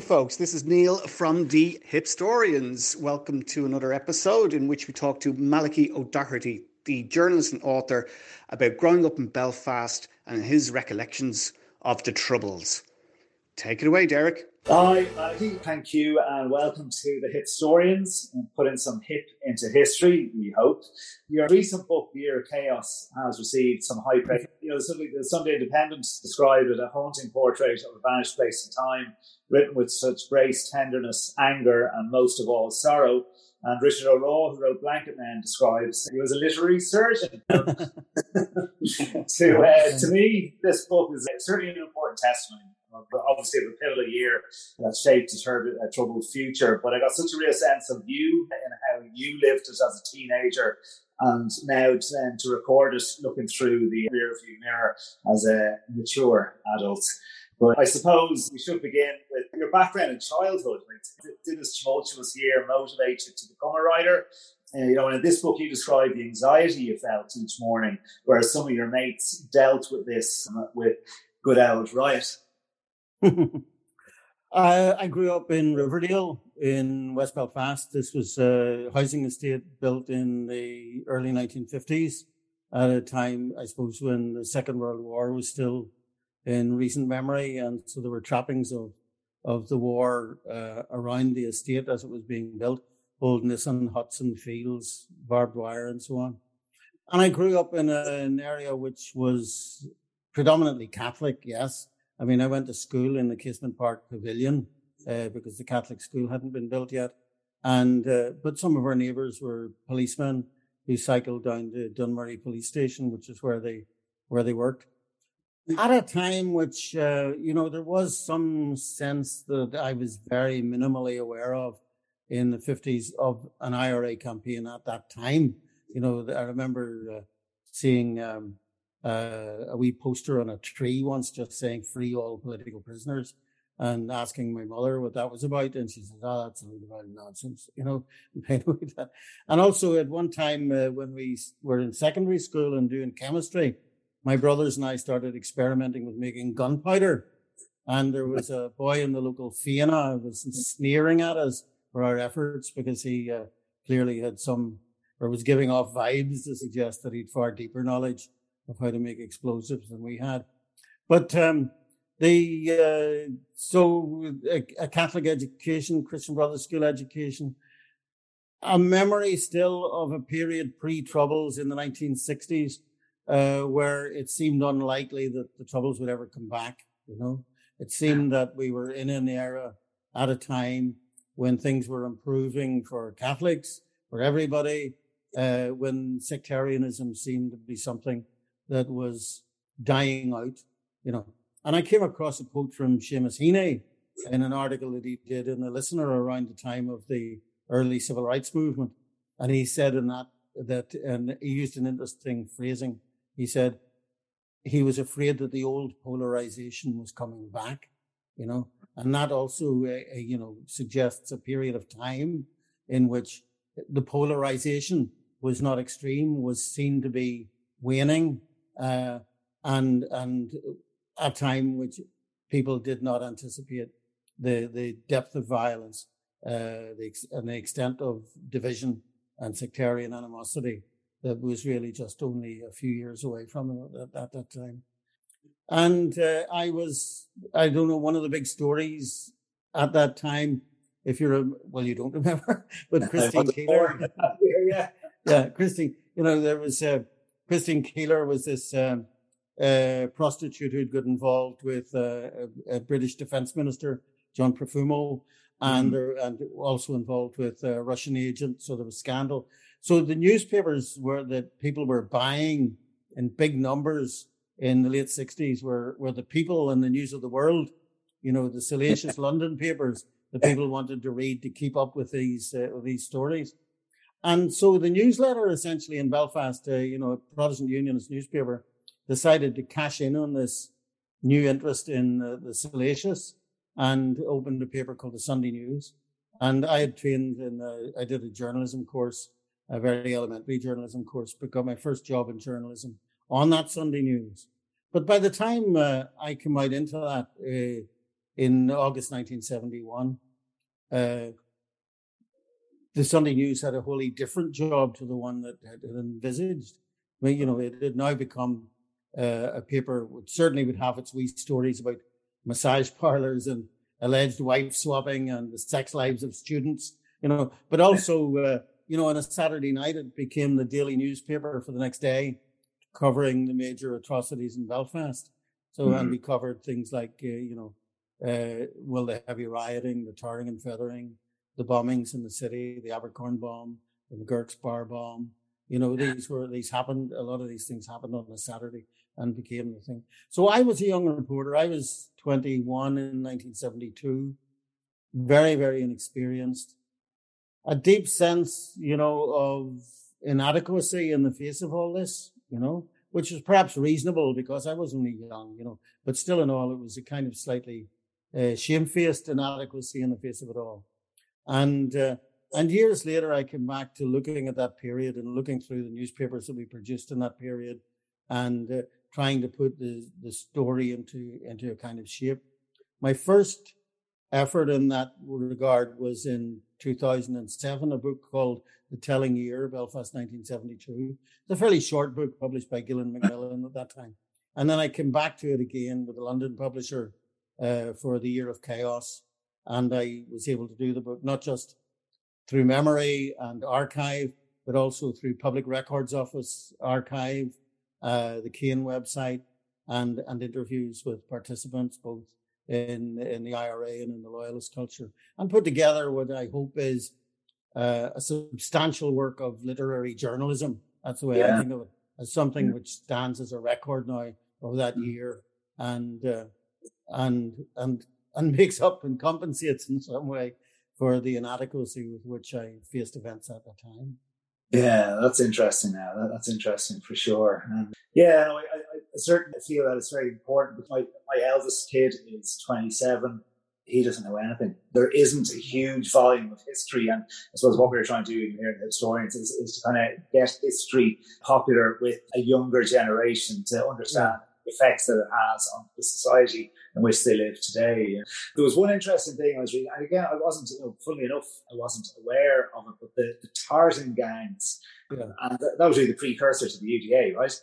Evening, folks. This is Neil from the Hipstorians. Welcome to another episode in which we talk to Malachi O'Doherty, the journalist and author, about growing up in Belfast and his recollections of the Troubles. Take it away, Derek. Hi. Thank you, and welcome to the Historians Hipstorians. Putting some hip into history, we hope. Your recent book, The Year of Chaos, has received some high praise. You know, the Sunday Independent described it a haunting portrait of a vanished place and time, written with such grace, tenderness, anger, and most of all, sorrow. And Richard O'Rawe, who wrote Blanket Men, describes he was a literary surgeon. to, uh, to me, this book is certainly an important testimony Um, obviously a pivotal year that shaped a, a troubled future. But I got such a real sense of you and how you lived it as a teenager. And now to, um, to record it looking through the rear view mirror as a mature adult. But I suppose we should begin with your background in childhood. Like, did this tumultuous year motivate you to become a writer? Uh, you know, in this book, you describe the anxiety you felt each morning, whereas some of your mates dealt with this um, with good old riot. I, I grew up in Riverdale in West Belfast. This was a housing estate built in the early 1950s at a time, I suppose, when the Second World War was still in recent memory. And so there were trappings of, of the war uh, around the estate as it was being built, old Nissen huts and fields, barbed wire and so on. And I grew up in a, an area which was predominantly Catholic, yes, I mean, I went to school in the Casement Park Pavilion uh, because the Catholic school hadn't been built yet. And, uh, but some of our neighbours were policemen who cycled down to Dunmurry police station, which is where they, where they worked. At a time which, uh, you know, there was some sense that I was very minimally aware of in the 50s of an IRA campaign at that time. You know, I remember uh, seeing um, uh, a wee poster on a tree once just saying free all political prisoners and asking my mother what that was about. And she says, oh, that's a load of nonsense, you know. and also at one time uh, when we were in secondary school and doing chemistry, my brothers and I started experimenting with making gunpowder. And there was a boy in the local Fianna who was sneering at us for our efforts because he uh, clearly had some, or was giving off vibes to suggest that he'd far deeper knowledge of how to make explosives than we had. But um, the uh, so a, a, Catholic education, Christian Brothers School education, a memory still of a period pre-troubles in the 1960s, uh, where it seemed unlikely that the troubles would ever come back. You know, it seemed that we were in an era at a time when things were improving for Catholics, for everybody, uh, when sectarianism seemed to be something that was dying out, you know. And I came across a quote from Seamus Heaney in an article that he did in the Listener around the time of the early civil rights movement. And he said in that, that, and he used an interesting phrasing. He said, he was afraid that the old polarization was coming back, you know, and that also, uh, you know, suggests a period of time in which the polarization was not extreme, was seen to be waning, uh, and and a time which people did not anticipate the the depth of violence, uh, the and the extent of division and sectarian animosity that was really just only a few years away from at, at that time. And uh, I was, I don't know, one of the big stories at that time. If you're a, well, you don't remember, but Christine Keeler, yeah, yeah, Christine. You know, there was uh, Christine Keeler was this um, uh, prostitute who'd got involved with uh, a, a, British Defense Minister, John Profumo, and, mm. and also involved with a Russian agent. So there was a scandal. So the newspapers were that people were buying in big numbers in the late 60s were, were the people and the news of the world, you know, the salacious London papers that people wanted to read to keep up with these, uh, these stories. And so the newsletter essentially in Belfast, uh, you know, a Protestant Unionist newspaper, decided to cash in on this new interest in uh, the salacious and opened a paper called the Sunday News. And I had trained in, uh, I did a journalism course, a very elementary journalism course, but got my first job in journalism on that Sunday News. But by the time uh, I came out into that, uh, in August 1971. The Sunday News had a wholly different job to the one that had envisaged. I mean, you know, it had now become uh, a paper which certainly would have its wee stories about massage parlors and alleged wife swapping and the sex lives of students, you know, but also, uh, you know, on a Saturday night, it became the daily newspaper for the next day, covering the major atrocities in Belfast. So, mm-hmm. and we covered things like, uh, you know, uh, well, the heavy rioting, the tarring and feathering, the bombings in the city, the Abercorn bomb, the McGurk's bar bomb. You know, these were, these happened, a lot of these things happened on a Saturday and became the thing. So I was a young reporter. I was 21 in 1972, very, very inexperienced. A deep sense, you know, of inadequacy in the face of all this, you know, which was perhaps reasonable because I was only young, you know, but still in all, it was a kind of slightly uh, shamefaced inadequacy in the face of it all. And, uh, and years later, I came back to looking at that period and looking through the newspapers that we produced in that period and uh, trying to put the, the story into, into a kind of shape. My first effort in that regard was in 2007, a book called The Telling Year, Belfast 1972. It's a fairly short book published by Gill and Macmillan at that time. And then I came back to it again with a London publisher uh, for the Year of Chaos. And I was able to do the book not just through memory and archive, but also through Public Records Office archive uh, the CAIN website, and and interviews with participants both in in the IRA and in the loyalist culture, and put together what I hope is uh, a substantial work of literary journalism. That's the way yeah. I think of it, as something mm. which stands as a record now of that mm. year, and uh, and and and makes up and compensates in some way for the inadequacy with which I faced events at the time. Yeah, that's interesting. Now that, that's interesting for sure. And yeah, no, I, I, certainly feel that it's very important. My my eldest kid is twenty seven. He doesn't know anything. There isn't a huge volume of history, and I suppose what we're trying to do here in the historians is, is to kind of get history popular with a younger generation to understand effects that it has on the society in which they live today. There was one interesting thing I was reading, and again, I wasn't, you know, funnily enough, I wasn't aware of it, but the, the tartan gangs, yeah. and that, that was really the precursor to the UDA, right?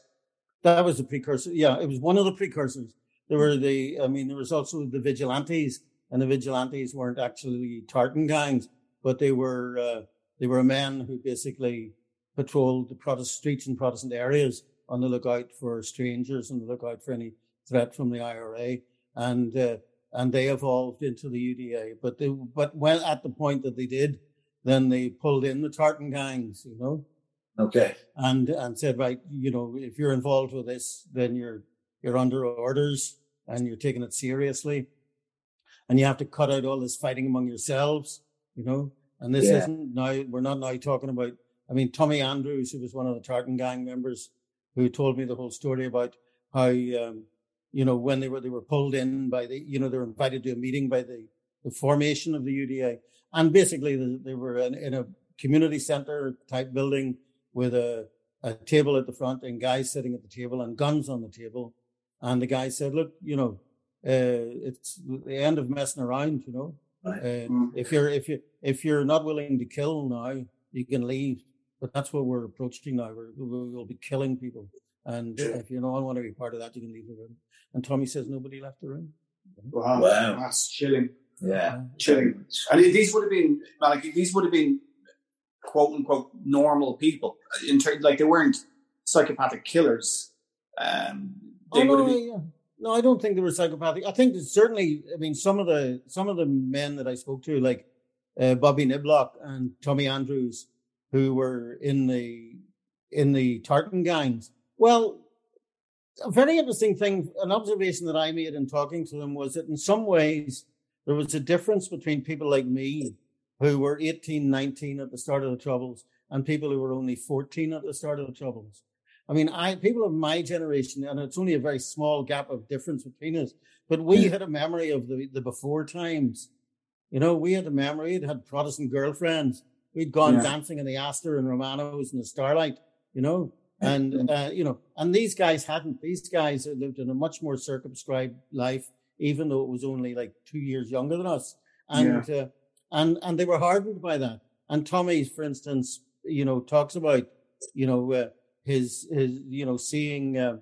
That was the precursor. Yeah, it was one of the precursors. There were the, I mean, there was also the vigilantes, and the vigilantes weren't actually tartan gangs, but they were uh, they were men who basically patrolled the Protestant streets and Protestant areas on the lookout for strangers and the lookout for any threat from the IRA and uh, and they evolved into the UDA. But they but when at the point that they did, then they pulled in the tartan gangs, you know. Okay. And and said, right, you know, if you're involved with this, then you're you're under orders and you're taking it seriously. And you have to cut out all this fighting among yourselves, you know. And this yeah. isn't now we're not now talking about I mean Tommy Andrews, who was one of the Tartan gang members, who told me the whole story about how um, you know, when they were they were pulled in by the, you know, they were invited to a meeting by the, the formation of the UDA, and basically the, they were in, in, a community center type building with a, a table at the front and guys sitting at the table and guns on the table, and the guy said, "Look, you know, uh, it's the end of messing around, you know." Uh, mm. If you're if you if you're not willing to kill now, you can leave. But that's what we're approaching now. We're, we'll be killing people. And yeah. if you don't want to be part of that, you can leave the room. And Tommy says nobody left the room. Wow, wow. that's chilling. Yeah, chilling. And these would have been like these would have been quote unquote normal people in terms like they weren't psychopathic killers. Um, they oh, no, been... yeah. no, I don't think they were psychopathic. I think certainly. I mean, some of the some of the men that I spoke to, like uh, Bobby Niblock and Tommy Andrews, who were in the in the tartan gangs, well, a very interesting thing, an observation that I made in talking to them was that in some ways there was a difference between people like me who were 18, 19 at the start of the Troubles and people who were only 14 at the start of the Troubles. I mean, I people of my generation, and it's only a very small gap of difference between us, but we had a memory of the, the before times. You know, we had a memory, it had Protestant girlfriends. We'd gone yeah. dancing in the Astor and Romano's in the Starlight, you know and uh, you know, and these guys hadn't. These guys lived in a much more circumscribed life even though it was only like two years younger than us. And, yeah. uh, and, and they were hardened by that. And Tommy, for instance, you know, talks about, you know, uh, his, his, you know, seeing uh,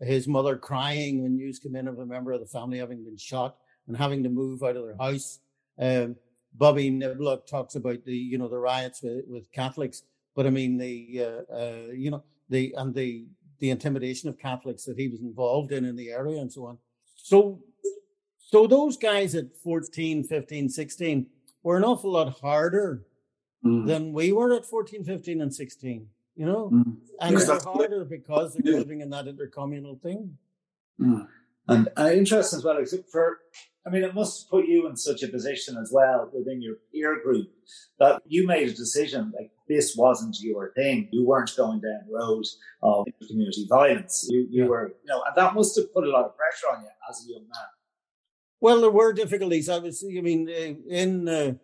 his mother crying when news came in of a member of the family having been shot and having to move out of their house. Um, Bobby Niblock talks about the, you know, the riots with, with Catholics, but I mean, the, uh, uh, you know, the, and the, the intimidation of Catholics that he was involved in in the area and so on. So, so those guys at 14, 15, 16 were an awful lot harder mm. than we were at 14, 15, and 16, you know? Mm. And yeah. they're harder because they're yeah. living in that intercommunal thing. Mm. And uh, interesting as well, for I mean, it must put you in such a position as well within your peer group that you made a decision like this wasn't your thing. You weren't going down the road of community violence. You, you yeah. were, you know, and that must have put a lot of pressure on you as a young man. Well, there were difficulties. I was, I mean, uh, in uh,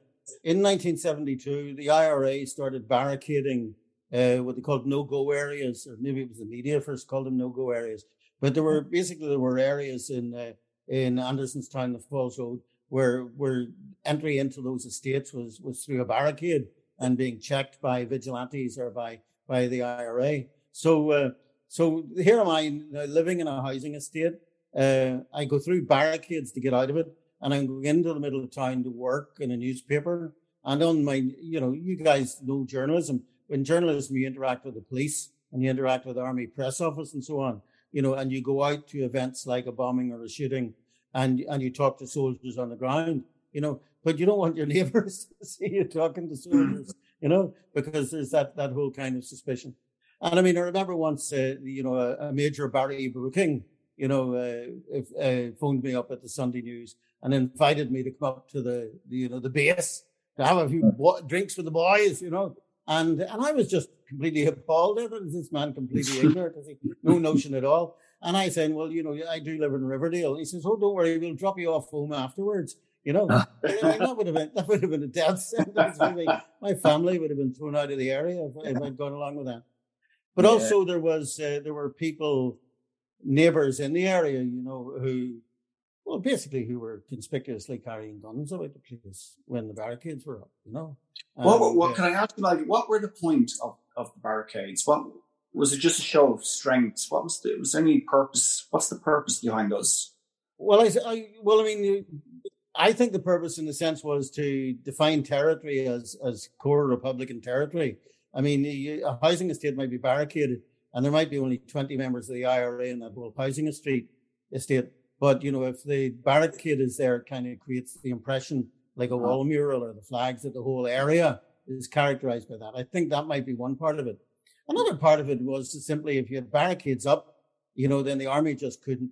in 1972, the IRA started barricading uh, what they called no-go areas, or maybe it was the media first called them no-go areas. But there were basically there were areas in uh, in Andersonstown, the Falls Road, where where entry into those estates was was through a barricade and being checked by vigilantes or by by the IRA. So uh, so here am I living in a housing estate. Uh, I go through barricades to get out of it, and I'm going into the middle of town to work in a newspaper. And on my, you know, you guys know journalism. In journalism, you interact with the police and you interact with the army press office and so on you know, and you go out to events like a bombing or a shooting and, and you talk to soldiers on the ground, you know, but you don't want your neighbors to see you talking to soldiers, you know, because there's that, that whole kind of suspicion. And I mean, I remember once, uh, you know, a, a, Major Barry Brooking, you know, uh, if, uh, phoned me up at the Sunday News and invited me to come up to the, the you know, the base to have a few bo- drinks with the boys, you know. And and I was just completely appalled at it. This man completely ignorant, no notion at all. And I said, well, you know, I do live in Riverdale. And he says, oh, don't worry, we'll drop you off home afterwards. You know, I mean, that would have been that would have been a death sentence. My family would have been thrown out of the area if, if I'd gone along with that. But yeah. also there was uh, there were people, neighbours in the area, you know, who well, basically, who were conspicuously carrying guns about the place when the barricades were up, you know. what, what, what uh, can I ask you, like, what were the point of, of the barricades? What was it just a show of strength? What was the, was any purpose? What's the purpose behind us? Well, I, I well, I mean, I think the purpose, in the sense, was to define territory as as core Republican territory. I mean, a housing estate might be barricaded, and there might be only twenty members of the IRA in that whole housing estate estate but you know, if the barricade is there, it kind of creates the impression like a uh-huh. wall mural or the flags that the whole area is characterized by that. I think that might be one part of it. Another part of it was simply if you had barricades up, you know, then the army just couldn't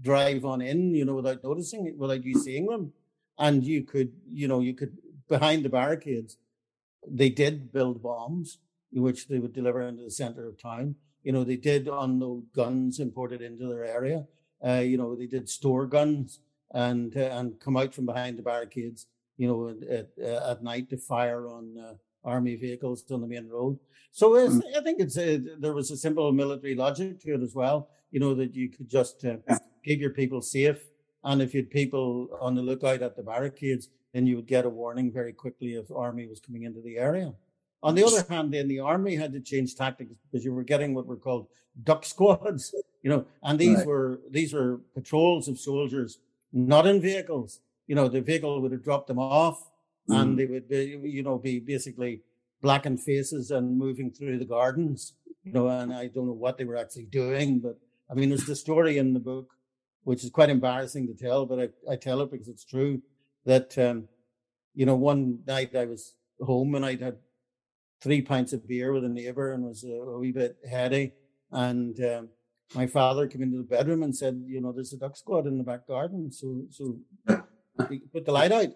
drive on in, you know, without noticing it, without you seeing them. And you could, you know, you could behind the barricades, they did build bombs, which they would deliver into the center of town. You know, they did unload guns imported into their area. Uh, you know, they did store guns and uh, and come out from behind the barricades, you know, at, uh, at night to fire on uh, army vehicles on the main road. So mm. I think it's a, there was a simple military logic to it as well. You know that you could just uh, keep your people safe, and if you had people on the lookout at the barricades, then you would get a warning very quickly if army was coming into the area. On the other hand, then the army had to change tactics because you were getting what were called duck squads, you know, and these right. were these were patrols of soldiers, not in vehicles. You know, the vehicle would have dropped them off, mm. and they would be, you know, be basically blackened faces and moving through the gardens. You know, and I don't know what they were actually doing, but I mean, there's the story in the book, which is quite embarrassing to tell, but I, I tell it because it's true that, um, you know, one night I was home and I'd had three pints of beer with a neighbor and was a, a wee bit heady. And um, my father came into the bedroom and said, "You know, there's a duck squad in the back garden, so so put the light out."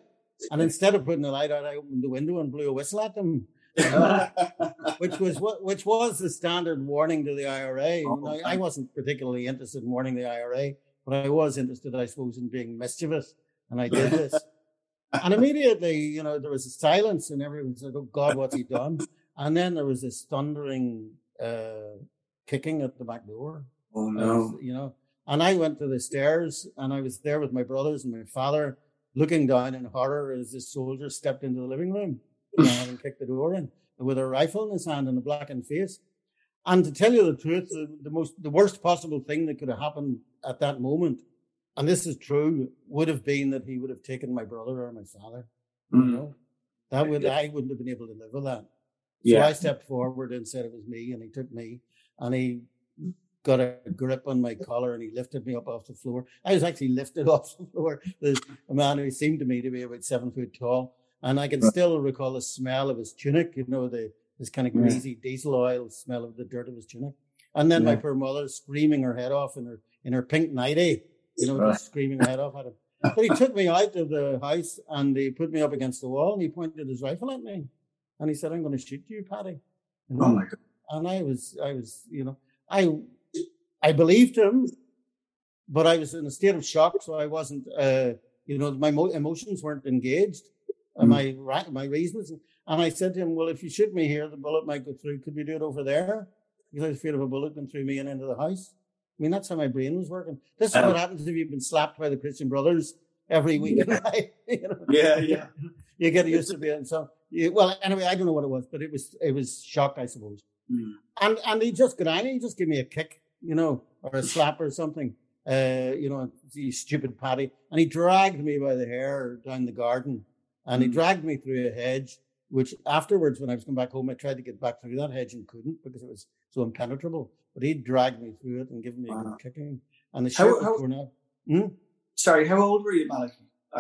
And instead of putting the light out, I opened the window and blew a whistle at them, which was what which was the standard warning to the IRA. Oh, I, I wasn't particularly interested in warning the IRA, but I was interested, I suppose, in being mischievous, and I did this. and immediately, you know, there was a silence, and everyone said, "Oh God, what's he done?" And then there was this thundering uh, kicking at the back door. Oh no! you know, And I went to the stairs and I was there with my brothers and my father looking down in horror as this soldier stepped into the living room and kicked the door in with a rifle in his hand and a blackened face. And to tell you the truth, the, the, most, the worst possible thing that could have happened at that moment, and this is true, would have been that he would have taken my brother or my father. Mm. You know, that would I wouldn't have been able to live with that. So yeah. I stepped forward and said it was me, and he took me, and he got a grip on my collar and he lifted me up off the floor. I was actually lifted off the floor. There's a man who seemed to me to be about seven foot tall. And I can still recall the smell of his tunic, you know, the this kind of greasy yeah. diesel oil smell of the dirt of his tunic. And then yeah. my poor mother screaming her head off in her in her pink nightie, you know, just screaming her head off at him. But he took me out of the house and he put me up against the wall and he pointed his rifle at me. And he said, I'm going to shoot you, Paddy. You oh know? Oh my God. And I was, I was, you know, I I believed him, but I was in a state of shock, so I wasn't, uh, you know, my mo- emotions weren't engaged, mm. my my reasons. And I said to him, "Well, if you shoot me here, the bullet might go through. Could we do it over there?" Because I was afraid of a bullet going through me and into the house. I mean, that's how my brain was working. This is um, what happens if you've been slapped by the Christian Brothers every week. Yeah, you know? yeah, yeah. You get used to it. So, you, well, anyway, I don't know what it was, but it was it was shock, I suppose. Mm. And and he just got on. He just gave me a kick you know, or a slap or something. Uh, you know, you stupid Paddy. And he dragged me by the hair down the garden and he mm. dragged me through a hedge, which afterwards, when I was coming back home, I tried to get back through that hedge and couldn't because it was so impenetrable. But he dragged me through it and given me wow. a kicking. And the shirt how, was torn out. Hmm? Sorry, how old were you, Malachi?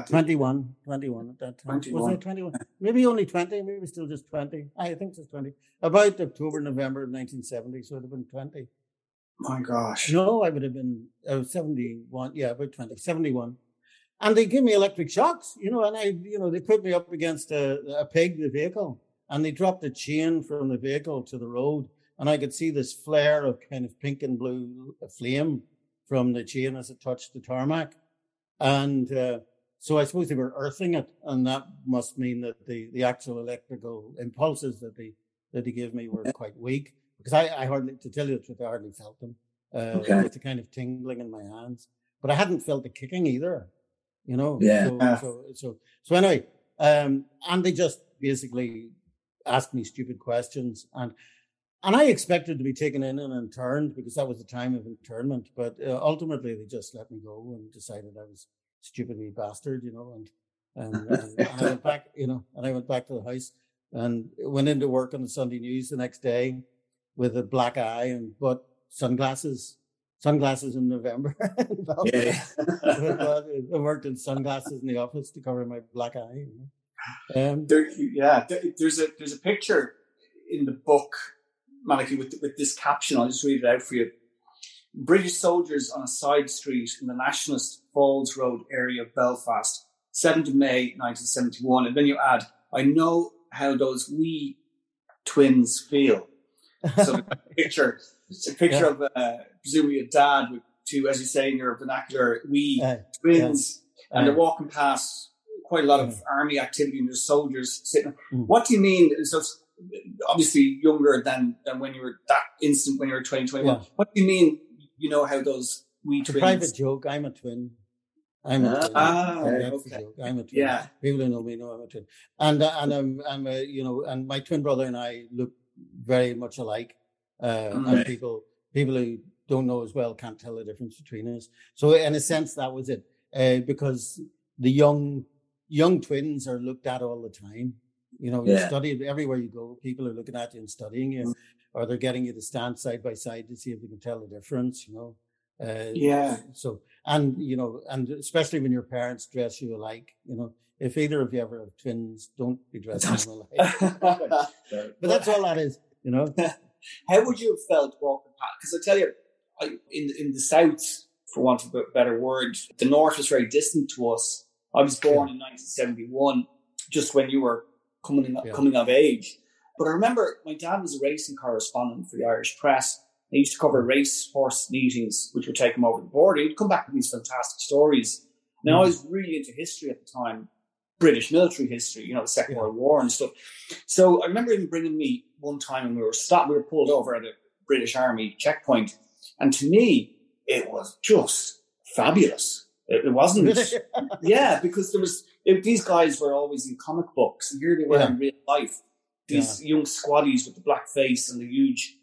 21, 21 at that time. 21. Was I 21? Maybe only 20, maybe still just 20. I think just 20. About October, November of 1970, so it would have been 20. My gosh. No, I would have been uh, 71. Yeah, about 20, 71. And they give me electric shocks, you know, and I, you know, they put me up against a, a peg, the vehicle, and they dropped a chain from the vehicle to the road. And I could see this flare of kind of pink and blue flame from the chain as it touched the tarmac. And uh, so I suppose they were earthing it, and that must mean that the, the actual electrical impulses that they that they gave me were quite weak because I, I hardly, to tell you the truth, I hardly felt them. Uh, okay. With the kind of tingling in my hands, but I hadn't felt the kicking either. You know. Yeah. So so so, so anyway, um, and they just basically asked me stupid questions, and and I expected to be taken in and interned because that was the time of internment. But uh, ultimately, they just let me go and decided I was stupid wee bastard, you know, and and, and, and I went back, you know, and I went back to the house and went into work on the Sunday News the next day with a black eye and bought sunglasses, sunglasses in November. yeah. I worked in sunglasses in the office to cover my black eye. Um, there, yeah, there's a there's a picture in the book, Malachi, with with this caption. I'll just read it out for you. British soldiers on a side street in the Nationalist Falls Road area of Belfast, 7th May 1971. And then you add, I know how those wee twins feel. So a picture, it's a picture yeah. of uh, presumably a dad with two, as you say in your vernacular, we uh, twins, yeah. and they're walking past quite a lot of army activity and there's soldiers sitting. Mm. What do you mean? So it's obviously younger than than when you were that instant when you were 20, 21. Yeah. What do you mean? You know how those we it's twins? A private joke. I'm a twin. I'm a twin. Ah, okay. I'm a twin. Yeah. People who know me know I'm a twin. And uh, and I'm I'm a you know and my twin brother and I look very much alike. Uh, okay. And people people who don't know as well can't tell the difference between us. So in a sense, that was it. Uh, because the young young twins are looked at all the time. You know, yeah. you study everywhere you go. People are looking at you and studying you, mm. or they're getting you to stand side by side to see if they can tell the difference. You know. Uh, yeah. So and you know, and especially when your parents dress you alike, you know, if either of you ever have twins, don't be dressing them alike. but that's all that is, you know. How would you have felt walking past? Because I tell you, I, in in the south, for want of a better word, the north was very distant to us. I was born yeah. in 1971, just when you were coming in, yeah. coming of age. But I remember my dad was a racing correspondent for the Irish Press. He used to cover race horse meetings, which would take him over the border. He'd come back with these fantastic stories. Now, mm. I was really into history at the time, British military history, you know, the Second yeah. World War and stuff. So I remember him bringing me one time and we were stopped, we were pulled over at a British Army checkpoint. And to me, it was just fabulous. It, it wasn't, yeah, because there was it, these guys were always in comic books, and here they were Yeah. in real life. These young squaddies with the black face and the huge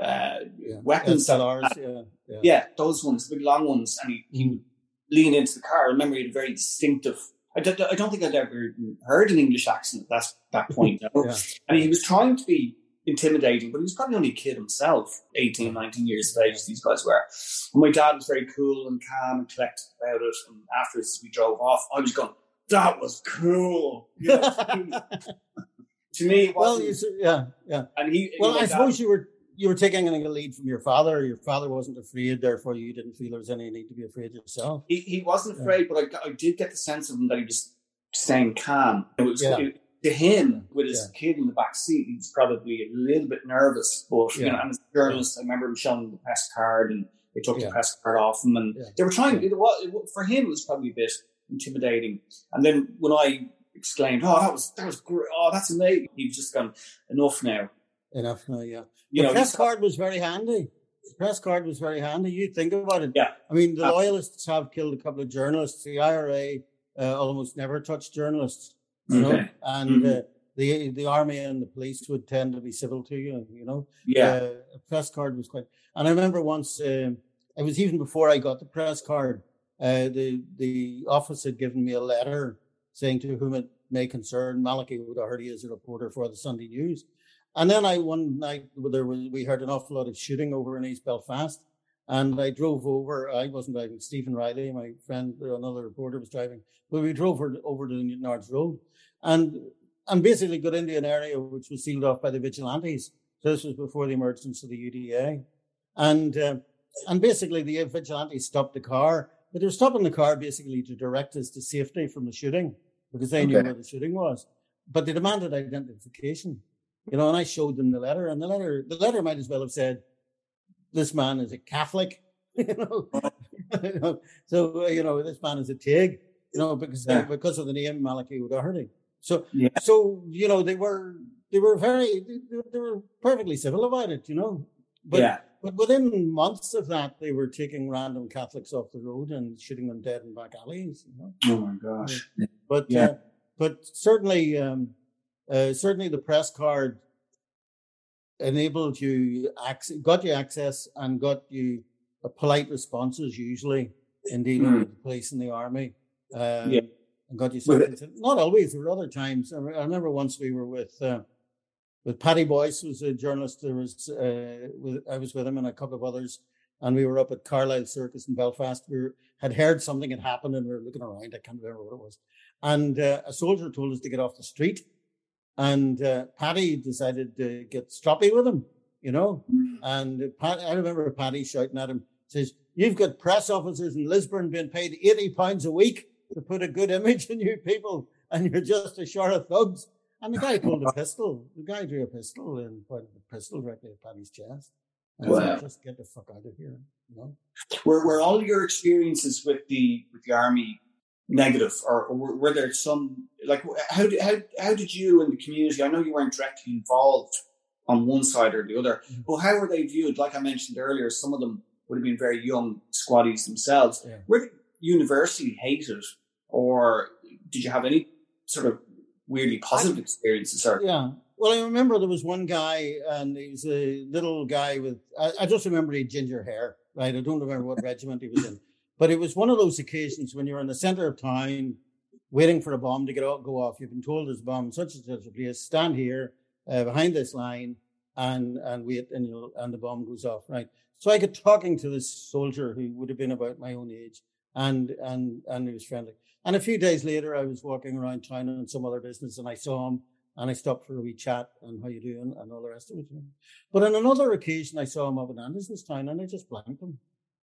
uh, Yeah. weapons. that- SLRs, yeah, yeah. yeah, those ones, the big long ones, and he, he would lean into the car. I remember he had a very distinctive. I don't, I don't think I'd ever heard an English accent at that, that point. know? Yeah. And he was trying to be intimidating, but he was probably only a kid himself, 18, 19 years of age, these guys were. And my dad was very cool and calm and collected about it. And after we drove off, I was going, that was cool. You know, to me, it well, yeah, yeah. and he, Well, I suppose you were you were taking a lead from your father. Your father wasn't afraid, therefore you didn't feel there was any need to be afraid yourself. he, he wasn't Yeah. afraid, but I, I did get the sense of him that he was staying calm. It was Yeah. it- to him with his kid in the back seat. He was probably a little bit nervous, but you know, and as a journalist, I remember him showing the press card, and they took Yeah. the press card off him, and Yeah. they were trying. It was, it, for him, it was probably a bit intimidating. And then when I exclaimed, "Oh, that was that was great! Oh, that's amazing!" He was just gone. Enough now. Enough now, yeah. You the know, press card was very handy. The press card was very handy. You think about it. Yeah. I mean, the Uh, loyalists have killed a couple of journalists. The IRA uh, almost never touched journalists, you know, Okay. and Mhm. uh, the the army and the police would tend to be civil to you, you know. yeah, Uh, a press card was quite. And I remember once, um, it was even before I got the press card. Uh, the the office had given me a letter saying to whom it may concern, Malachi O'Doherty is a reporter for the Sunday News. And then I one night there was we heard an awful lot of shooting over in East Belfast, and I drove over. I wasn't driving. Stephen Riley, my friend, another reporter, was driving. But we drove over, to the Nards Road, and and basically got into an area which was sealed off by the vigilantes. So this was before the emergence of the UDA, and uh, and basically the vigilantes stopped the car, but they were stopping the car basically to direct us to safety from the shooting because they knew where the shooting was. But they demanded identification, you know, and I showed them the letter, and the letter the letter might as well have said, "This man is a Catholic," you know. So uh, you know this man is a Taig, you know, because Yeah. because of the name Malachi O'Doherty. So Yeah. so you know they were they were very they, they were perfectly civil about it, you know. But yeah, but within months of that, they were taking random Catholics off the road and shooting them dead in back alleys. You know, oh my gosh, but Yeah. uh, but certainly um, uh, certainly the press card enabled you access, got you access and got you a polite responses usually in dealing Mm. with the police and the army. Um, Yeah. and got you something. Not always. There were other times. I I remember once we were with. Uh, with Paddy Boyce was a journalist. There was uh, with, I was with him and a couple of others, and we were up at Carlisle Circus in Belfast. We were, had heard something had happened, and we were looking around. I can't remember what it was. And uh, a soldier told us to get off the street, and uh, Paddy decided to get stroppy with him. You know, and Pat, I remember Paddy shouting at him, says, "You've got press officers in Lisburn being paid eighty pounds a week to put a good image in you people, and you're just a short of thugs." And the guy pulled a pistol. The guy drew a pistol and pointed the pistol directly at Paddy's chest. And Wow. said, just get the fuck out of here. You know? were, were all your experiences with the with the army negative, or, or were, were there some like how did how how did you and the community? I know you weren't directly involved on one side or the other, Mhm. but how were they viewed? Like I mentioned earlier, some of them would have been very young squaddies themselves. Yeah. Were they universally hated, or did you have any sort of weirdly positive experiences? Or Yeah. Well, I remember there was one guy, and he was a little guy with, I, I just remember he had ginger hair, right? I don't remember what regiment he was in. But it was one of those occasions when you're in the center of town, waiting for a bomb to get out, go off. You've been told there's a bomb such and such a place. Stand here uh, behind this line and and wait, and you'll, and the bomb goes off, right? So I got talking to this soldier who would have been about my own age, and and and he was friendly. And a few days later, I was walking around town on some other business, and I saw him, and I stopped for a wee chat and how you doing and all the rest of it. But on another occasion, I saw him up in Andersonstown, and I just blanked him.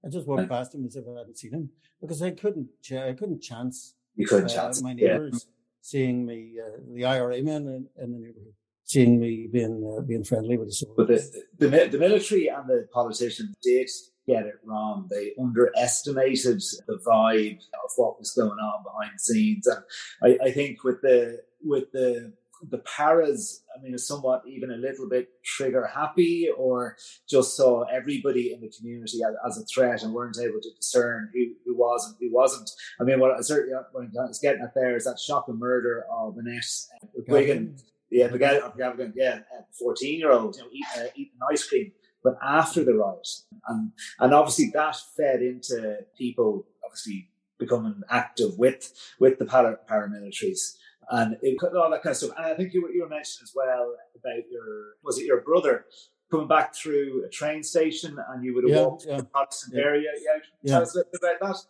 I just walked past him as if I hadn't seen him because I couldn't, ch- I couldn't chance you couldn't uh, chance my it. Yeah. neighbours seeing me, uh, the IRA men in, in the neighbourhood, seeing me being uh, being friendly with the soldiers. But the, the, the military and the politicians did get it wrong. They underestimated the vibe of what was going on behind the scenes. And I, I think with the with the the paras, I mean, somewhat even a little bit trigger happy, or just saw everybody in the community as, as, a threat and weren't able to discern who, who was and who wasn't. I mean, what I certainly what I was getting at there is that shocking murder of Annette uh, Wigan. Yeah, McGavigan, yeah, fourteen year old, you know, eating, uh, eating ice cream. But after the riot, and and obviously that fed into people obviously becoming active with with the paramilitaries and it, all that kind of stuff. And I think you were, you were mentioning as well about your was it your brother coming back through a train station and you would have yeah, walked yeah. the Protestant yeah. area. Yeah, yeah. tell us a little bit about that.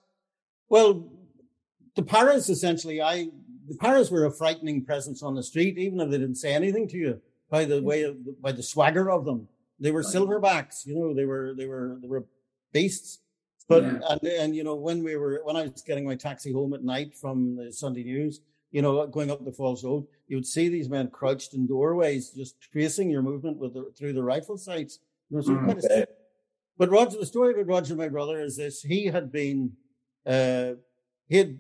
Well, the Paras essentially, I the Paras were a frightening presence on the street, even if they didn't say anything to you. By the way, of, by the swagger of them, they were silverbacks. You know, they were they were they were beasts. But and and you know when we were when I was getting my taxi home at night from the Sunday News, you know, going up the Falls Road, you would see these men crouched in doorways, just tracing your movement with the, through the rifle sights. You know, so mm, kind of but Roger, the story about Roger, my brother, is this: he had been, uh, he had.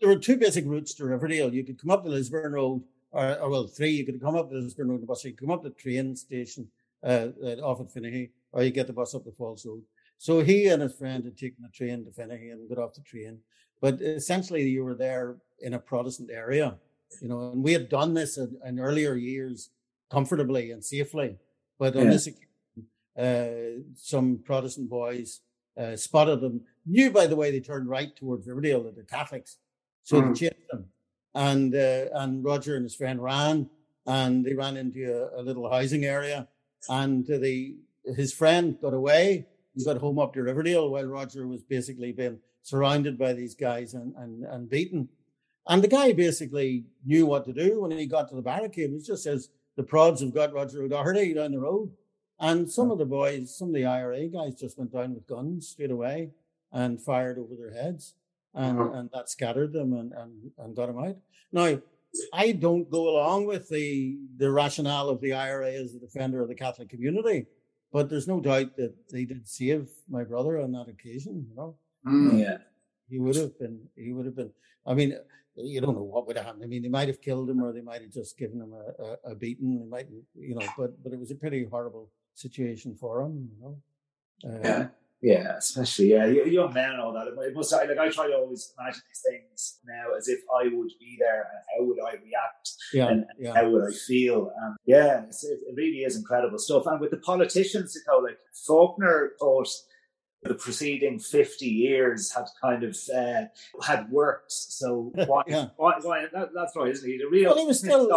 There were two basic routes to Riverdale. You could come up the Lisburn Road, or, or well, three. You could come up the Lisburn Road, the bus. You could come up the train station uh, off at Finaghy, or you get the bus up the Falls Road. So he and his friend had taken the train to Finaghy and got off the train. But essentially, you were there in a Protestant area, you know, and we had done this in, in earlier years comfortably and safely. But on yeah. this occasion, uh, some Protestant boys uh, spotted them, knew by the way they turned right towards Riverdale that they're Catholics. So mm. they chased them. And, uh, and Roger and his friend ran and they ran into a, a little housing area and the, his friend got away and got home up to Riverdale while Roger was basically being surrounded by these guys and, and, and beaten. And the guy basically knew what to do when he got to the barricade. He just says, the prods have got Roger O'Doherty down the road. And some of the boys, some of the IRA guys just went down with guns straight away and fired over their heads. And, uh-huh. and that scattered them and, and, and got them out. Now, I don't go along with the, the rationale of the IRA as a defender of the Catholic community, but there's no doubt that they did save my brother on that occasion, you know. Mm. Yeah. He would have been, he would have been, I mean, you don't know what would happen. I mean, they might have killed him or they might have just given him a, a, a beating. They might, you know, but, but it was a pretty horrible situation for him, you know. Uh, yeah. Yeah, especially yeah, young men and all that. It must like I try to always imagine these things now as if I would be there and how would I react yeah, and yeah. how would I feel. And yeah, it really is incredible stuff. And with the politicians, you know, like Faulkner thought the preceding 50 years had kind of uh, had worked. So why, yeah. why, why that, that's right, isn't he? The real well, he was still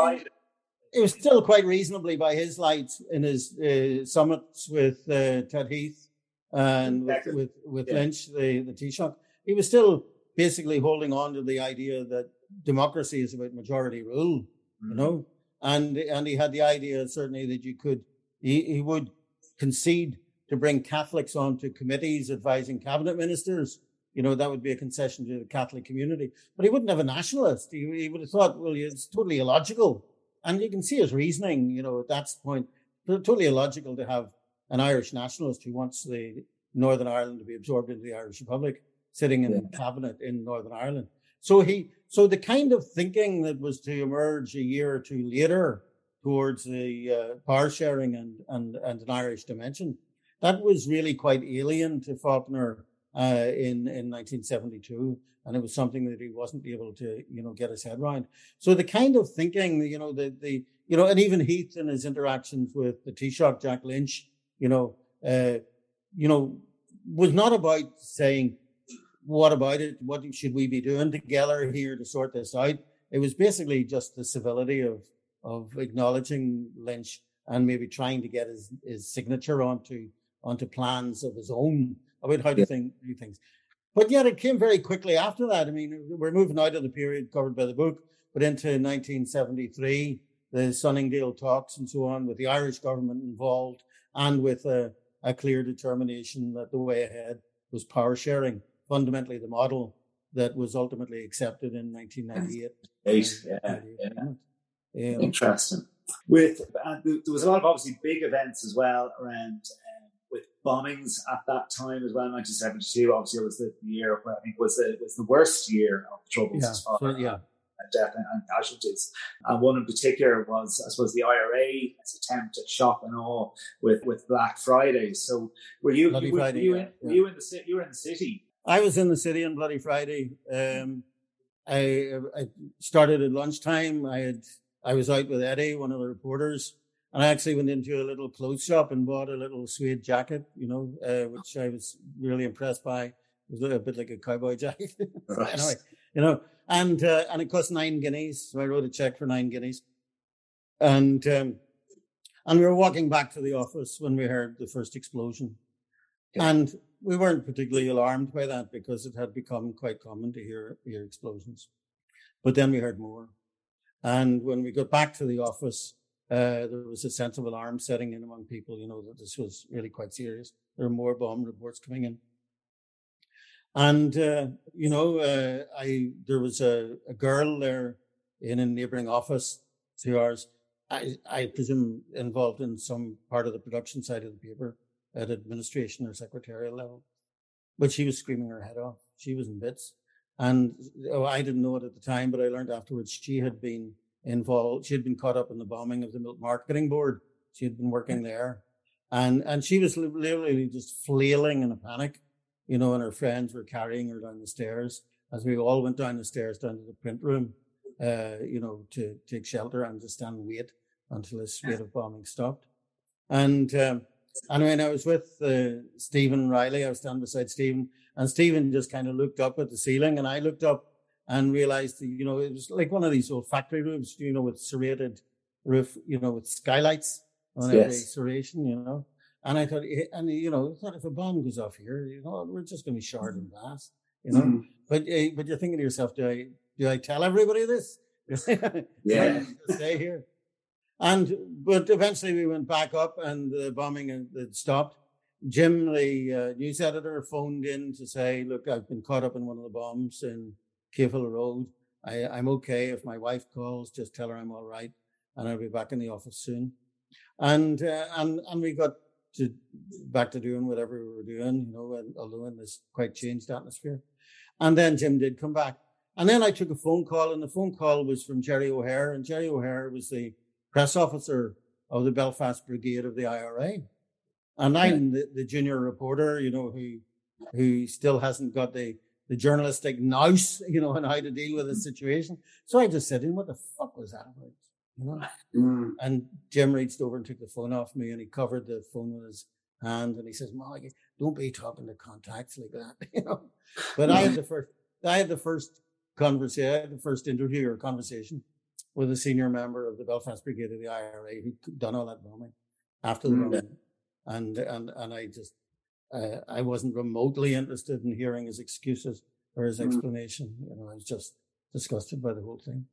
it was still quite reasonably by his lights in his uh, summits with uh, Ted Heath and with with, with yeah. Lynch, the the Taoiseach. He was still basically holding on to the idea that democracy is about majority rule, mm-hmm. you know, and and he had the idea certainly that you could he, he would concede to bring Catholics onto committees advising cabinet ministers. You know, that would be a concession to the Catholic community. But he wouldn't have a nationalist. He, he would have thought, well, it's totally illogical. And you can see his reasoning, you know, at that point, totally illogical to have an Irish nationalist who wants the Northern Ireland to be absorbed into the Irish Republic sitting in yeah. cabinet in Northern Ireland. So he, so the kind of thinking that was to emerge a year or two later towards the uh, power sharing and, and, and an Irish dimension that was really quite alien to Faulkner uh, in in 1972, and it was something that he wasn't able to you know get his head around. So the kind of thinking, you know, the the you know, and even Heath in his interactions with the Taoiseach Jack Lynch, you know, uh, you know, was not about saying what about it, what should we be doing together here to sort this out. It was basically just the civility of of acknowledging Lynch and maybe trying to get his, his signature onto onto plans of his own about how to think, do things. But yet it came very quickly after that. I mean, we're moving out of the period covered by the book, but into 1973, the Sunningdale talks and so on, with the Irish government involved and with a, a clear determination that the way ahead was power sharing, fundamentally the model that was ultimately accepted in 1998. Eight, yeah, yeah. Interesting. With uh, there was a lot of obviously big events as well around with bombings at that time as well, 1972. Obviously, it was the year where I think was the was the worst year of the troubles yeah, as far so, yeah. death and casualties. And one in particular was, I suppose, the IRA's attempt at shock and awe with, with Black Friday. So were you, Bloody were, Friday, you, yeah, in, yeah. were you in the city? You were in the city. I was in the city on Bloody Friday. Um, I, I started at lunchtime. I had I was out with Eddie, one of the reporters, and I actually went into a little clothes shop and bought a little suede jacket, you know, uh, which I was really impressed by. It was a bit like a cowboy jacket. Right. anyway, you know, and uh, and it cost nine guineas, so I wrote a check for nine guineas, and um, and we were walking back to the office when we heard the first explosion, Yeah. and we weren't particularly alarmed by that because it had become quite common to hear hear explosions, but then we heard more, and when we got back to the office. Uh, there was a sense of alarm setting in among people, you know, that this was really quite serious. There were more bomb reports coming in. And uh, you know, uh, I there was a, a girl there in a neighbouring office to ours. I, I presume involved in some part of the production side of the paper at administration or secretarial level, but she was screaming her head off. She was in bits, and oh, I didn't know it at the time, but I learned afterwards she had been involved. She had been caught up in the bombing of the milk marketing board. She had been working there, and and she was literally just flailing in a panic you know, and her friends were carrying her down the stairs as we all went down the stairs down to the print room, uh, you know, to take shelter and to stand and wait until this rate of bombing stopped. And um, and when I was with uh, Stephen Riley, I was standing beside Stephen, and Stephen just kind of looked up at the ceiling, and I looked up and realized, that, you know, it was like one of these old factory rooms, you know, with serrated roof, you know, with skylights on every serration, you know. And I thought, eh, and you know, I thought if a bomb goes off here, you know, we're just going to be shard and blast, you know. Mhm. But uh, but you're thinking to yourself, do I do I tell everybody this? Yeah. Stay here. And but eventually we went back up, and the bombing had had stopped. Jim, the uh, news editor, phoned in to say, "Look, I've been caught up in one of the bombs in Cavehill Road. I, I'm okay. If my wife calls, just tell her I'm all right, and I'll be back in the office soon." And uh, and and we got to back to doing whatever we were doing, you know, and although in this quite changed atmosphere. And then Jim did come back. And then I took a phone call, and the phone call was from Jerry O'Hare, and Jerry O'Hare was the press officer of the Belfast Brigade of the IRA. And I'm the, the junior reporter, you know, who who still hasn't got the the journalistic nous, you know, and how to deal with the situation. So I just said to him, what the fuck was that about? You know? Mm. And Jim reached over and took the phone off me and he covered the phone with his hand and he says, Molly, don't be talking to contacts like that, you know. But I had the first I had the first conversation, I had the first interview or conversation with a senior member of the Belfast Brigade of the IRA who'd done all that bombing after the Mm. bombing. And and and I just uh, I wasn't remotely interested in hearing his excuses or his Mm. explanation. You know, I was just disgusted by the whole thing.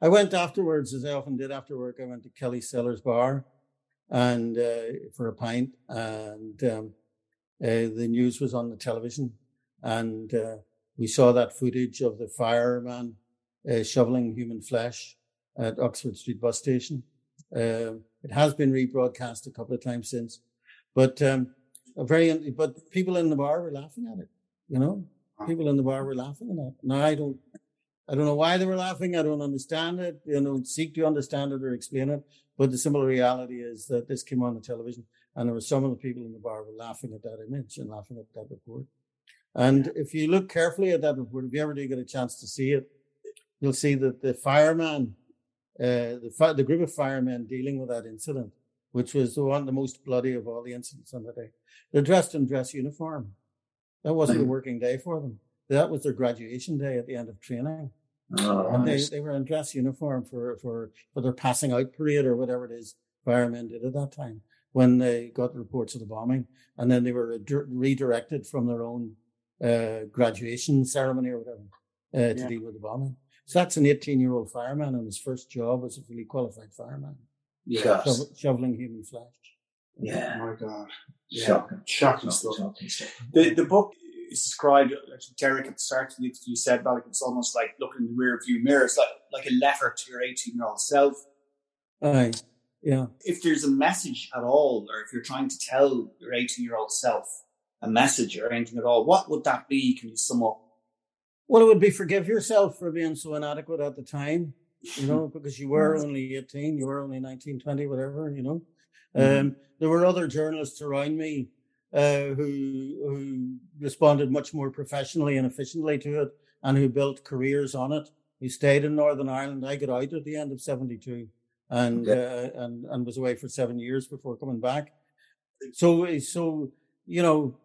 I went afterwards, as I often did after work. I went to Kelly's Cellars Bar, and uh, for a pint, and um, uh, the news was on the television, and uh, we saw that footage of the fireman uh, shoveling human flesh at Oxford Street bus station. Uh, it has been rebroadcast a couple of times since, but um, very but people in the bar were laughing at it. You know, people in the bar were laughing at it. Now I don't I don't know why they were laughing. I don't understand it. You know, seek to understand it or explain it. But the simple reality is that this came on the television, and there were some of the people in the bar were laughing at that image and laughing at that report. And if you look carefully at that report, if you ever do get a chance to see it, you'll see that the fireman, uh, the fi- the group of firemen dealing with that incident, which was the one the most bloody of all the incidents on the day, they're dressed in dress uniform. That wasn't a working day for them. That was their graduation day at the end of training. Oh, And they, they were in dress uniform for, for, for their passing out parade or whatever it is firemen did at that time when they got reports of the bombing. And then they were redir- redirected from their own uh, graduation ceremony or whatever uh, to Yeah. deal with the bombing. So that's an 18 year old fireman and his first job as a fully qualified fireman, Yeah. Shovel, shoveling human flesh. Yeah. My God. Yeah. Shocking. Shocking Shocking, stuff. shocking stuff. The the book is described, like Derek at the start of the interview said, Malik, it's almost like looking in the rear view mirror. It's like, like a letter to your 18 year old self. Aye, yeah. If there's a message at all, or if you're trying to tell your 18 year old self a message or anything at all, what would that be? Can you sum up? Well, it would be forgive yourself for being so inadequate at the time, you know, because you were only 18, you were only 19, 20, whatever, you know. Mm-hmm. Um, there were other journalists around me uh, who who responded much more professionally and efficiently to it, and who built careers on it. Who stayed in Northern Ireland. I got out at the end of '72, and okay. uh, and and was away for seven years before coming back. So so you know,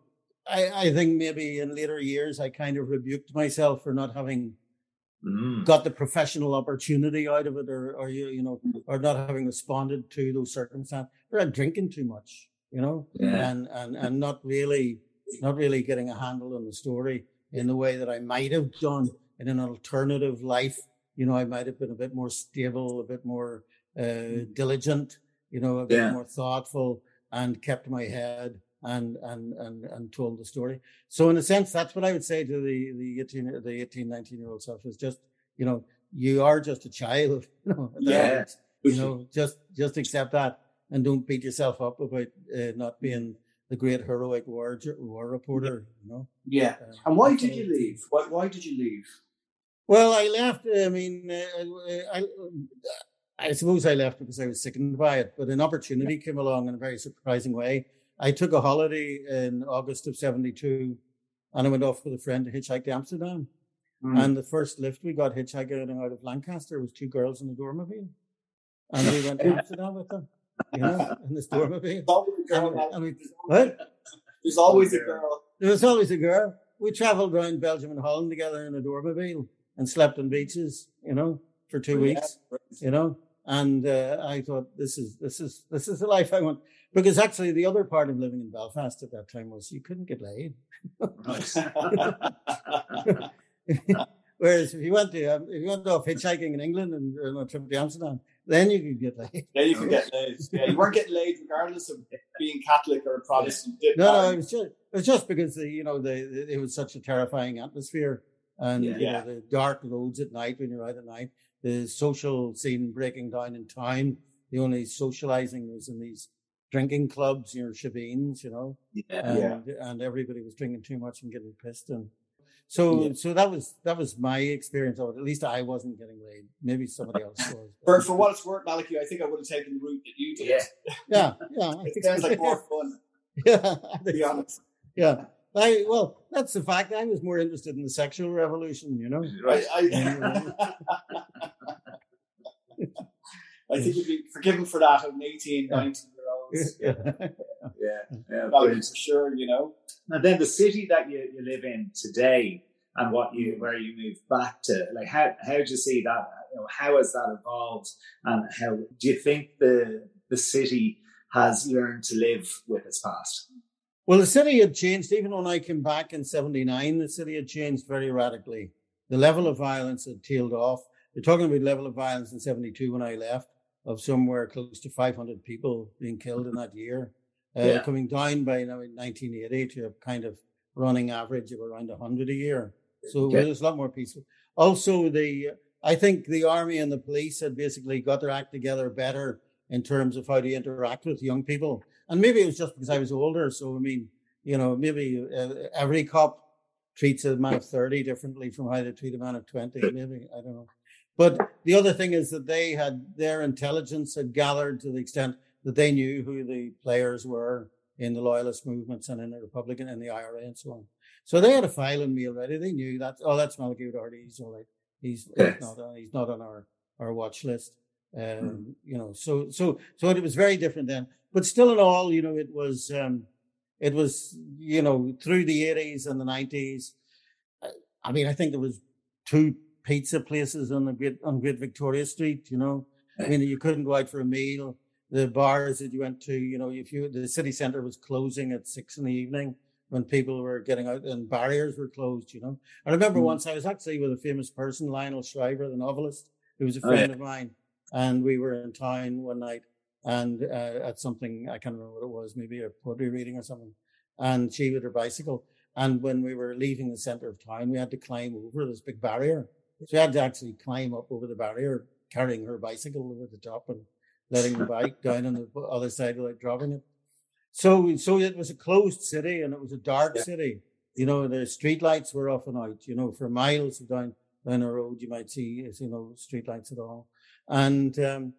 I I think maybe in later years I kind of rebuked myself for not having Mm. got the professional opportunity out of it or or you you know or not having responded to those circumstances or drinking too much you know, yeah. and, and, and not really, not really getting a handle on the story in the way that I might have done in an alternative life. You know, I might have been a bit more stable, a bit more uh, mm. diligent, you know, a bit yeah. more thoughtful and kept my head and, and, and, and told the story. So in a sense, that's what I would say to the, the 18, the 18, 19 year old self is just, you know, you are just a child, you know, yeah. you know, just, just accept that and don't beat yourself up about uh, not being the great heroic war war reporter. You know. Yeah. Uh, and why did you leave? Why Why did you leave? Well, I left. I mean, uh, I, I suppose I left because I was sickened by it. But an opportunity came along in a very surprising way. I took a holiday in August of '72, and I went off with a friend to hitchhike to Amsterdam. Mm. And the first lift we got hitchhiking out of Lancaster was two girls in a dormobile, and we went to Amsterdam with them you know, in the storm of it. what? There's always a girl. There's always a girl. We travelled around Belgium and Holland together in a dormobile and slept on beaches, you know, for two oh, weeks, you know. And uh, I thought this is this is this is the life I want because actually the other part of living in Belfast at that time was you couldn't get laid. Whereas if you went to um, if you went off hitchhiking in England and on a trip to Amsterdam, then you could get laid. Then you could get laid. Yeah, you weren't getting laid regardless of being Catholic or Protestant. No, no, it was just it was just because the you know the, it was such a terrifying atmosphere and yeah. you know, the dark roads at night when you're out at night, the social scene breaking down in town. The only socializing was in these drinking clubs, your know, shebeens, you know, yeah, and, yeah. and everybody was drinking too much and getting pissed and so, yeah. so that was that was my experience of it. At least I wasn't getting laid. Maybe somebody else was. for, for what it's worth, Malachi, I think I would have taken the route that you did. Yeah, yeah, yeah. It sounds like more fun. Yeah, to be honest. Yeah. I well, that's the fact. I was more interested in the sexual revolution, you know. Right. I, I think you'd be forgiven for that of an 18, 19 year olds. Yeah. yeah. yeah. for sure, you know. And then the city that you, you live in today and what you where you move back to, like how how do you see that? You know, how has that evolved, and how do you think the the city has learned to live with its past? Well, the city had changed. Even when I came back in '79, the city had changed very radically. The level of violence had tailed off. You're talking about level of violence in '72 when I left, of somewhere close to 500 people being killed in that year uh, yeah. coming down by you know, 1980 to a kind of running average of around 100 a year. So okay. there's a lot more peaceful. Also, the I think the army and the police had basically got their act together better in terms of how to interact with young people. And maybe it was just because I was older. So I mean, you know, maybe uh, every cop treats a man of 30 differently from how they treat a man of 20. Maybe I don't know. But the other thing is that they had their intelligence had gathered to the extent that they knew who the players were in the loyalist movements and in the Republican and the IRA and so on. So they had a file on me already. They knew that. Oh, that's Malachi O'Doherty. He's all right. He's, yes. he's not. On, he's not on our our watch list. Um, mm. You know. So so so it was very different then. But still, in all, you know, it was um, it was you know through the eighties and the nineties. I mean, I think there was two pizza places on the great on Great Victoria Street. You know, I mean, you couldn't go out for a meal the bars that you went to, you know, if you the city centre was closing at six in the evening when people were getting out and barriers were closed, you know. I remember mm. once I was actually with a famous person, Lionel Shriver, the novelist, who was a friend oh, yeah. of mine, and we were in town one night and uh, at something I can't remember what it was, maybe a poetry reading or something, and she with her bicycle. And when we were leaving the centre of town, we had to climb over this big barrier. So we had to actually climb up over the barrier, carrying her bicycle over the top and letting the bike down on the other side without dropping it. So, so it was a closed city and it was a dark yeah. city. You know, the street lights were often out. You know, for miles down down a road, you might see you know street lights at all, and um,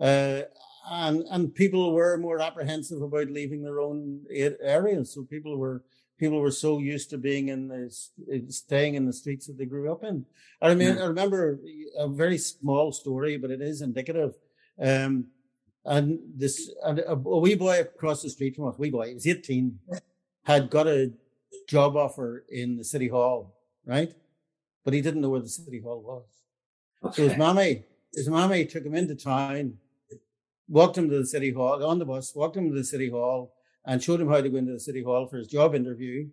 uh, and and people were more apprehensive about leaving their own areas. So people were people were so used to being in the staying in the streets that they grew up in. I mean, yeah. I remember a very small story, but it is indicative. Um, and this and a, a, wee boy across the street from us, wee boy, he was eighteen, had got a job offer in the city hall, right? But he didn't know where the city hall was. Okay. So his mommy, his mommy took him into town walked him to the city hall on the bus, walked him to the city hall, and showed him how to go into the city hall for his job interview,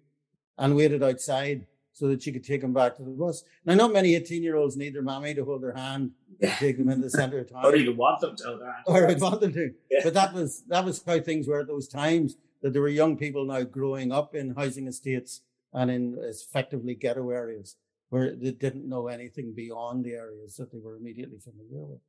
and waited outside so that she could take him back to the bus. Now, not many 18 year olds need their mommy to hold their hand and take them into the centre of town. or even want them to. Or would want them to. Yeah. But that was, that was how things were at those times, that there were young people now growing up in housing estates and in effectively ghetto areas where they didn't know anything beyond the areas that they were immediately familiar with.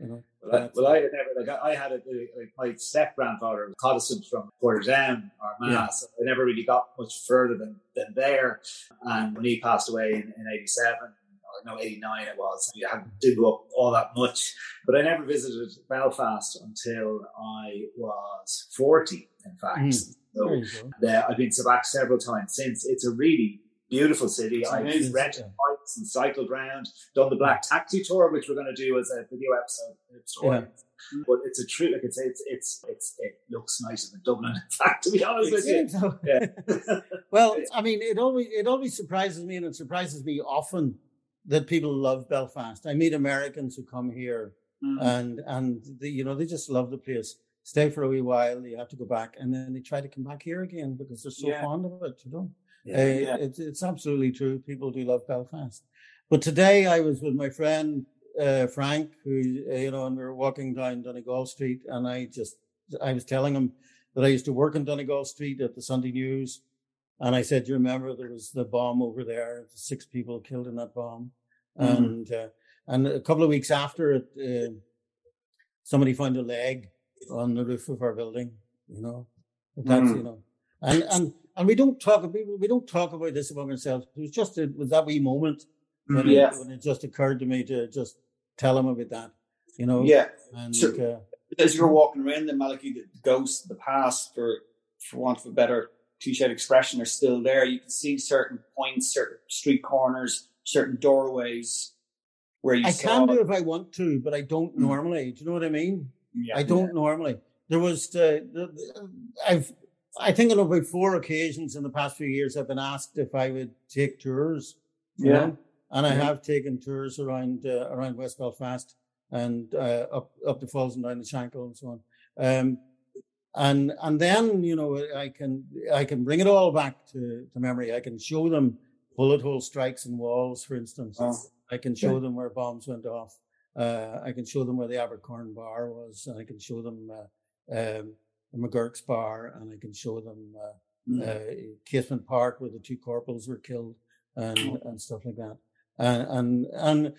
You know, well, I, well, I had never like I had a, like my step grandfather was Protestant from Portadown or Mass. Yeah. I never really got much further than, than there. And when he passed away in, in '87, or no, '89 it was. I didn't go up all that much, but I never visited Belfast until I was 40. In fact, mm. so uh, I've been to back several times since. It's a really beautiful city. I've rented bikes and cycled around, done the Black Taxi tour, which we're going to do as a video episode. Story. Yeah. But it's a true, like it's, it's, it's, it's, it looks nicer than Dublin. In fact, to be honest with you. So. Yeah. well, I mean, it always, it always surprises me and it surprises me often that people love Belfast. I meet Americans who come here mm-hmm. and, and the, you know, they just love the place stay for a wee while, you have to go back, and then they try to come back here again because they're so yeah. fond of it, you know. Yeah, uh, yeah. It's, it's absolutely true. People do love Belfast. But today I was with my friend uh, Frank, who uh, you know, and we were walking down Donegal Street, and I just I was telling him that I used to work in Donegal Street at the Sunday News, and I said, "Do you remember there was the bomb over there? Six people killed in that bomb." Mm-hmm. And uh, and a couple of weeks after it, uh, somebody found a leg on the roof of our building. You know, that's mm-hmm. you know, and and and we don't talk people we don't talk about this among ourselves. It was just a, was that wee moment when, yeah. it, when it just occurred to me to just tell him about that. You know, yeah. And so, uh, as you're walking around the Malachi, the ghosts, the past, for for want of a better cliched expression, are still there. You can see certain points, certain street corners, certain doorways where you. I can do if I want to, but I don't mm. normally. Do you know what I mean? Yeah, I don't yeah. normally. There was the, the, I've I think on about four occasions in the past few years, I've been asked if I would take tours. Yeah. Know? And I have taken tours around uh, around West Belfast and uh, up up the falls and down the Shankill and so on. Um, and and then you know I can I can bring it all back to, to memory. I can show them bullet hole strikes in walls, for instance. Oh. I can show yeah. them where bombs went off. Uh, I can show them where the Abercorn bar was, and I can show them uh, um, McGurk's bar, and I can show them uh, mm. uh, Casement Park where the two corporals were killed and oh. and stuff like that. And, and and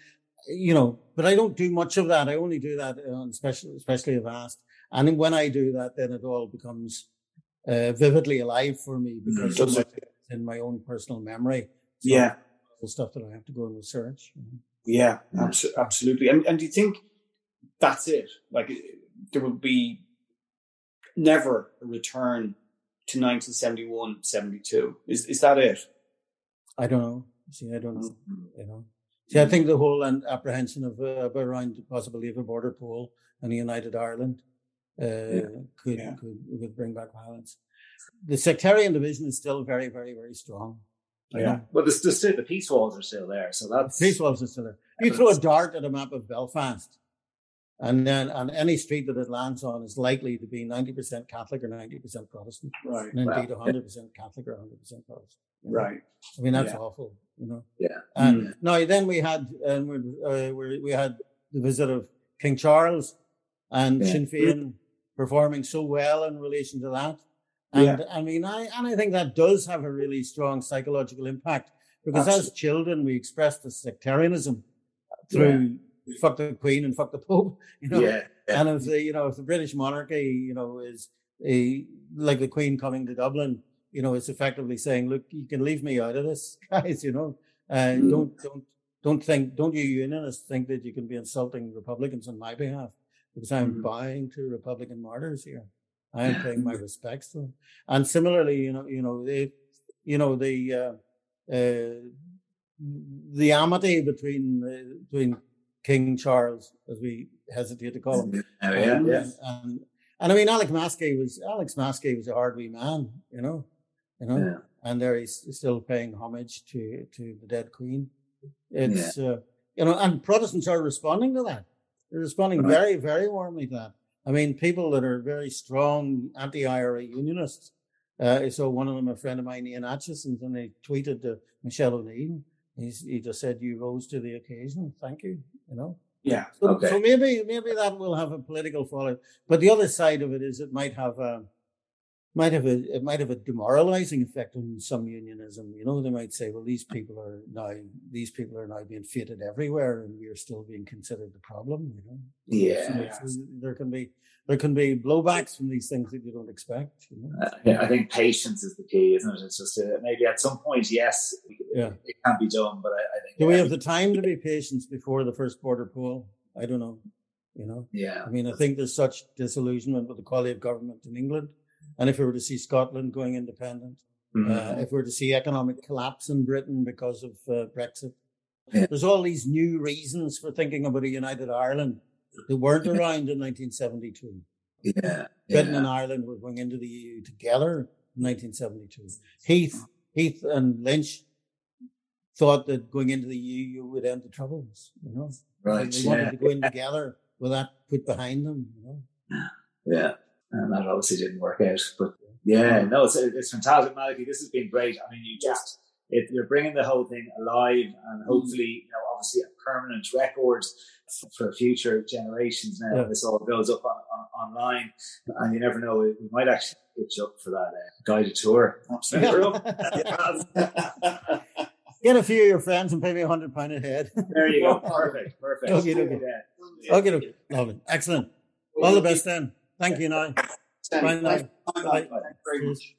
you know, but I don't do much of that. I only do that on special, especially if asked. And when I do that, then it all becomes uh, vividly alive for me mm, because mm-hmm. it's in my own personal memory. So yeah, stuff that I have to go and research. Yeah, absolutely. And, and do you think that's it? Like there will be never a return to 1971, 72. Is, is that it? I don't know. See, I don't know. Mm-hmm. You know. See, I think the whole apprehension of uh, around possibly of a border poll and a united Ireland uh, yeah. could yeah. could could bring back violence. The sectarian division is still very, very, very strong. Yeah, but the, the, the peace walls are still there, so that's the peace walls are still there. You throw a dart at a map of Belfast, and then on any street that it lands on is likely to be 90% Catholic or 90% Protestant. Right. And indeed 100% Catholic or 100% Protestant. Right. I mean, that's yeah. awful, you know. Yeah. And mm. now then we had um, uh, we, we had the visit of King Charles and yeah. Sinn Féin performing so well in relation to that. And yeah. I mean, I and I think that does have a really strong psychological impact because Absolutely. as children we express the sectarianism through fuck the Queen and fuck the Pope, you know. Yeah, yeah. And if the you know if the British monarchy, you know, is a like the Queen coming to Dublin, you know, it's effectively saying, look, you can leave me out of this, guys. You know, uh, Mm. don't don't don't think, don't you unionists think that you can be insulting Republicans on my behalf because I'm Mhm. bowing to Republican martyrs here. I am paying my respects to them. And similarly, you know, you know, they, you know, the uh, uh, the amity between uh, between King Charles, as we hesitate to call him, Oh, yeah, and, yeah. and and I mean, Alex Maskey was Alex Maskey was a hard wee man, you know, you know, Yeah. and there he's still paying homage to to the dead Queen. It's uh, you know, and Protestants are responding to that. They're responding Right. very, very warmly to that. I mean, people that are very strong anti-IRA unionists. Uh, so one of them, a friend of mine, Ian Acheson, and they tweeted to Michelle O'Neill. He's, he just said, "You rose to the occasion. Thank you." You know. Yeah. So, Okay. so maybe maybe that will have a political fallout. But the other side of it is it might have a might have a it might have a demoralizing effect on some unionism. You know, they might say, well, these people are now these people are now being feted everywhere, and we are still being considered the problem. You know, Yeah. So- so there can be there can be blowbacks from these things that you don't expect. You know? Uh, yeah, I think patience is the key, isn't it? It's just uh, maybe at some point, yes, it, Yeah. it can be done, but I, I think Do we have the time to be patient before the first border poll? I don't know. You know. yeah, I mean, I think there's such disillusionment with the quality of government in England. And if we were to see Scotland going independent, Mhm. uh, if we were to see economic collapse in Britain because of uh, Brexit, Yeah. there's all these new reasons for thinking about a united Ireland that weren't around in 1972. yeah, Britain and. Ireland were going into the EU together in 1972. Heath, Heath and Lynch thought that going into the EU would end the troubles, you know. right, They wanted yeah, to go in together with that put behind them, you know. yeah, and that obviously didn't work out, but yeah, no, it's it's fantastic, Malachi. This has been great. I mean, you just it, you're bringing the whole thing alive, and hopefully, you know, obviously permanent records for future generations. Now Yeah. this all goes up on, on, online, and you never know, we, we might actually pitch up for that uh, guided tour. Get a few of your friends and pay me a hundred pound a head. There you go. Perfect. Perfect. Okay, okay. Yeah. okay, okay. Lovely. Excellent. All the best then. Thank you now. Bye now. Thank you Bye. very much.